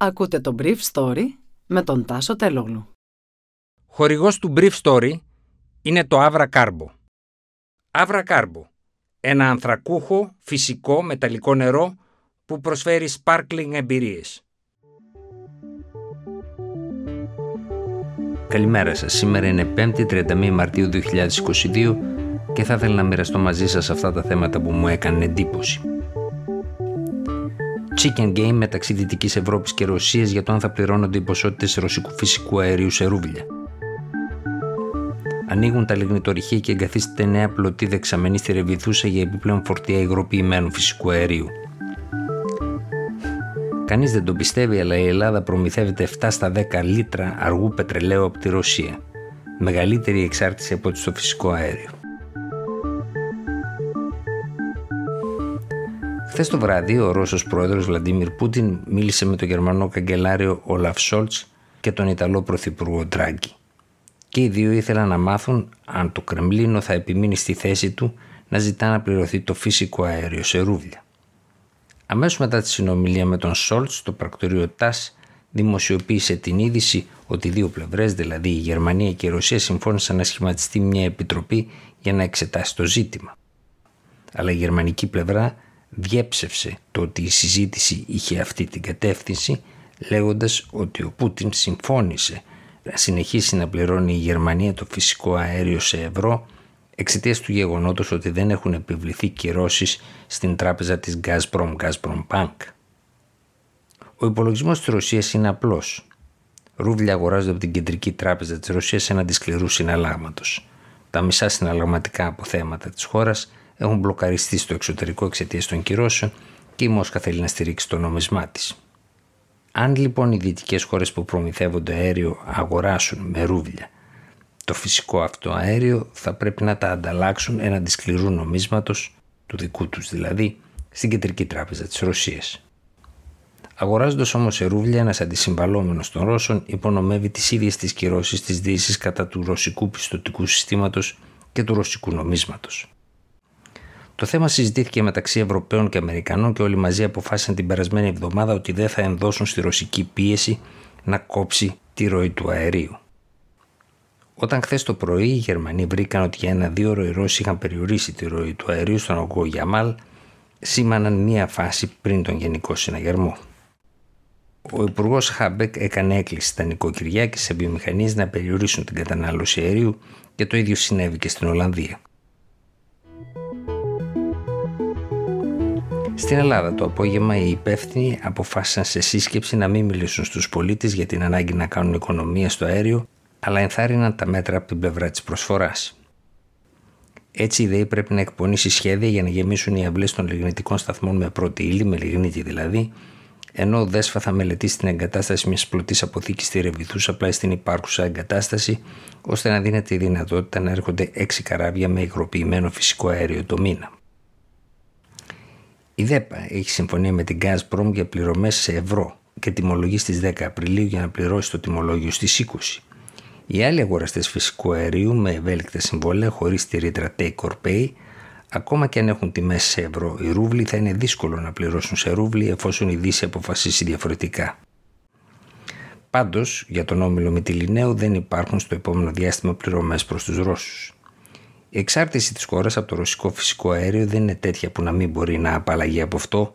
Ακούτε το Brief Story με τον Τάσο Τελόγλου. Χορηγός του Brief Story είναι το Avra Carbo. Avra Carbo, ένα ανθρακούχο, φυσικό, μεταλλικό νερό που προσφέρει sparkling εμπειρίες. Καλημέρα σας. Σήμερα είναι 5η 31 Μαρτίου 2022 και θα ήθελα να μοιραστώ μαζί σας αυτά τα θέματα που μου έκανε εντύπωση chicken game μεταξύ Δυτικής Ευρώπης και Ρωσίας για το αν θα πληρώνονται οι ποσότητες ρωσικού φυσικού αερίου σε ρούβλια. Ανοίγουν τα λιγνητορυχεία και εγκαθίσταται νέα πλωτή δεξαμενή στη Ρεβιδούσα για επιπλέον φορτία υγροποιημένου φυσικού αερίου. Κανείς δεν το πιστεύει, αλλά η Ελλάδα προμηθεύεται 7 στα 10 λίτρα αργού πετρελαίου από τη Ρωσία. Μεγαλύτερη εξάρτηση από το φυσικό αέριο. Χθες το βράδυ, ο Ρώσος πρόεδρος Βλαντίμιρ Πούτιν μίλησε με τον Γερμανό καγκελάριο Όλαφ Σόλτς και τον Ιταλό πρωθυπουργό Ντράγκη. Και οι δύο ήθελαν να μάθουν αν το Κρεμλίνο θα επιμείνει στη θέση του να ζητά να πληρωθεί το φυσικό αέριο σε ρούβλια. Αμέσως μετά τη συνομιλία με τον Σόλτς, το πρακτορείο ΤΑΣ δημοσιοποίησε την είδηση ότι οι δύο πλευρές, δηλαδή η Γερμανία και η Ρωσία, συμφώνησαν να σχηματιστεί μια επιτροπή για να εξετάσει το ζήτημα. Αλλά η γερμανική πλευρά διέψευσε το ότι η συζήτηση είχε αυτή την κατεύθυνση λέγοντας ότι ο Πούτιν συμφώνησε να συνεχίσει να πληρώνει η Γερμανία το φυσικό αέριο σε ευρώ εξαιτίας του γεγονότος ότι δεν έχουν επιβληθεί κυρώσεις στην τράπεζα της Gazprom, Gazprom Bank. Ο υπολογισμός της Ρωσίας είναι απλός. Ρούβλια αγοράζονται από την κεντρική τράπεζα της Ρωσίας έναντι σκληρού συναλλάγματος. Τα μισά συναλλαγματικά αποθέματα της χώρας έχουν μπλοκαριστεί στο εξωτερικό εξαιτίας των κυρώσεων και η Μόσχα θέλει να στηρίξει το νόμισμά της. Αν λοιπόν οι δυτικές χώρες που προμηθεύονται αέριο αγοράσουν με ρούβλια το φυσικό αυτό αέριο θα πρέπει να τα ανταλλάξουν έναντι σκληρού νομίσματος, του δικού τους δηλαδή, στην κεντρική τράπεζα της Ρωσίας. Αγοράζοντας όμως σε ρούβλια, ένας αντισυμβαλόμενος των Ρώσων υπονομεύει τις ίδιες τις κυρώσεις της Δύσης κατά του ρωσικού πιστοτικού συστήματος και του ρωσικού νομίσματος. Το θέμα συζητήθηκε μεταξύ Ευρωπαίων και Αμερικανών και όλοι μαζί αποφάσισαν την περασμένη εβδομάδα ότι δεν θα ενδώσουν στη ρωσική πίεση να κόψει τη ροή του αερίου. Όταν χθες το πρωί οι Γερμανοί βρήκαν ότι για ένα δύο ώρο οι Ρώσοι είχαν περιορίσει τη ροή του αερίου στον ογκό Γιαμάλ, σήμαναν μία φάση πριν τον Γενικό Συναγερμό. Ο Υπουργός Χάμπεκ έκανε έκκληση στα νοικοκυριά και σε βιομηχανίες να περιορίσουν την κατανάλωση αερίου και το ίδιο συνέβη και στην Ολλανδία. Στην Ελλάδα το απόγευμα οι υπεύθυνοι αποφάσισαν σε σύσκεψη να μην μιλήσουν στους πολίτες για την ανάγκη να κάνουν οικονομία στο αέριο, αλλά ενθάρρυναν τα μέτρα από την πλευρά της προσφοράς. Έτσι η ΔΕΗ πρέπει να εκπονήσει σχέδια για να γεμίσουν οι αυλές των λιγνητικών σταθμών με πρώτη ύλη, με λιγνίτη δηλαδή, ενώ ο ΔΕΣΦΑ θα μελετήσει την εγκατάσταση μιας πλωτής αποθήκης στη Ρεβιθούσα απλά στην υπάρχουσα εγκατάσταση, ώστε να δίνεται η δυνατότητα να έρχονται 6 καράβια με υγροποιημένο φυσικό αέριο το μήνα. Η ΔΕΠΑ έχει συμφωνία με την Gazprom για πληρωμές σε ευρώ και τιμολογεί στις 10 Απριλίου για να πληρώσει το τιμολόγιο στις 20. Οι άλλοι αγοραστές φυσικού αερίου με ευέλικτα συμβόλαια χωρίς τη ρήτρα Take or Pay Ακόμα και αν έχουν τιμές σε ευρώ, οι ρούβλοι θα είναι δύσκολο να πληρώσουν σε ρούβλοι εφόσον η Δύση αποφασίσει διαφορετικά. Πάντως, για τον όμιλο Μητυλινέου δεν υπάρχουν στο επόμενο διάστημα πληρωμές προς τους Ρώσους. Η εξάρτηση της χώρας από το ρωσικό φυσικό αέριο δεν είναι τέτοια που να μην μπορεί να απαλλαγεί από αυτό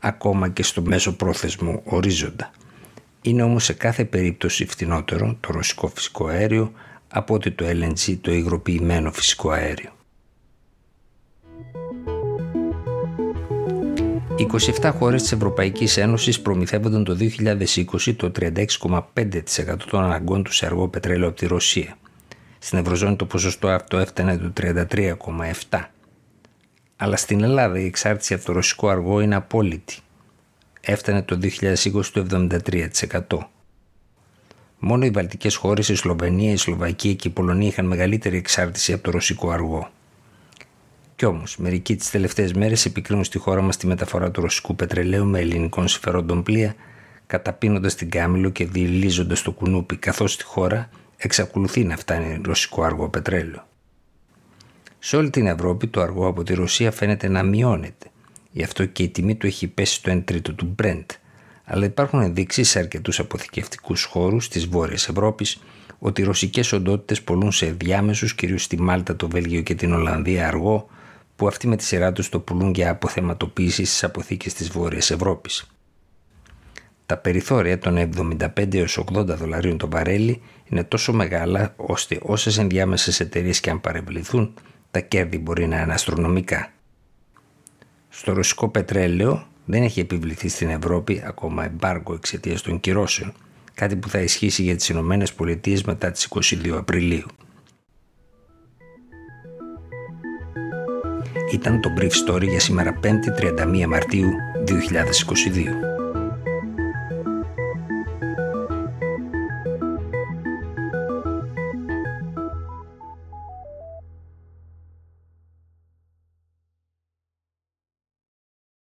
ακόμα και στο μέσο πρόθεσμο ορίζοντα. Είναι όμως σε κάθε περίπτωση φτηνότερο το ρωσικό φυσικό αέριο από ότι το LNG, το υγροποιημένο φυσικό αέριο. 27 χώρες της Ευρωπαϊκής Ένωσης προμηθεύονταν το 2020 το 36,5% των αναγκών τους σε αργό πετρέλαιο από τη Ρωσία. Στην Ευρωζώνη το ποσοστό αυτό έφτανε το 33,7. Αλλά στην Ελλάδα η εξάρτηση από το ρωσικό αργό είναι απόλυτη. Έφτανε το 2020 το 73%. Μόνο οι βαλτικές χώρες, η Σλοβενία, η Σλοβακία και η Πολωνία είχαν μεγαλύτερη εξάρτηση από το ρωσικό αργό. Κι όμως, μερικοί τις τελευταίες μέρες επικρίνουν στη χώρα μας τη μεταφορά του ρωσικού πετρελαίου με ελληνικών συμφερόντων πλοία, καταπίνοντας την κάμιλο και διελίζοντας το κουνούπι, καθώς στη χώρα εξακολουθεί να φτάνει ρωσικό αργό πετρέλαιο. Σε όλη την Ευρώπη το αργό από τη Ρωσία φαίνεται να μειώνεται. Γι' αυτό και η τιμή του έχει πέσει στο 1 τρίτο του Brent, αλλά υπάρχουν ενδείξεις σε αρκετούς αποθηκευτικούς χώρους της Βόρειας Ευρώπης ότι οι ρωσικές οντότητες πολλούν σε διάμεσους, κυρίως στη Μάλτα, το Βέλγιο και την Ολλανδία, αργό, που αυτοί με τη σειρά τους το πουλούν για αποθεματοποίηση στις αποθήκες της Βόρειας Ευρώπης. Τα περιθώρια των 75 έως 80 δολαρίων το βαρέλι είναι τόσο μεγάλα ώστε όσες ενδιάμεσες εταιρείες και αν παρευληθούν, τα κέρδη μπορεί να είναι αστρονομικά. Στο ρωσικό πετρέλαιο δεν έχει επιβληθεί στην Ευρώπη ακόμα εμπάργκο εξαιτίας των κυρώσεων, κάτι που θα ισχύσει για τις Ηνωμένες Πολιτείες μετά τις 22 Απριλίου. Ήταν το Brief Story για σήμερα 5η 31 Μαρτίου 2022.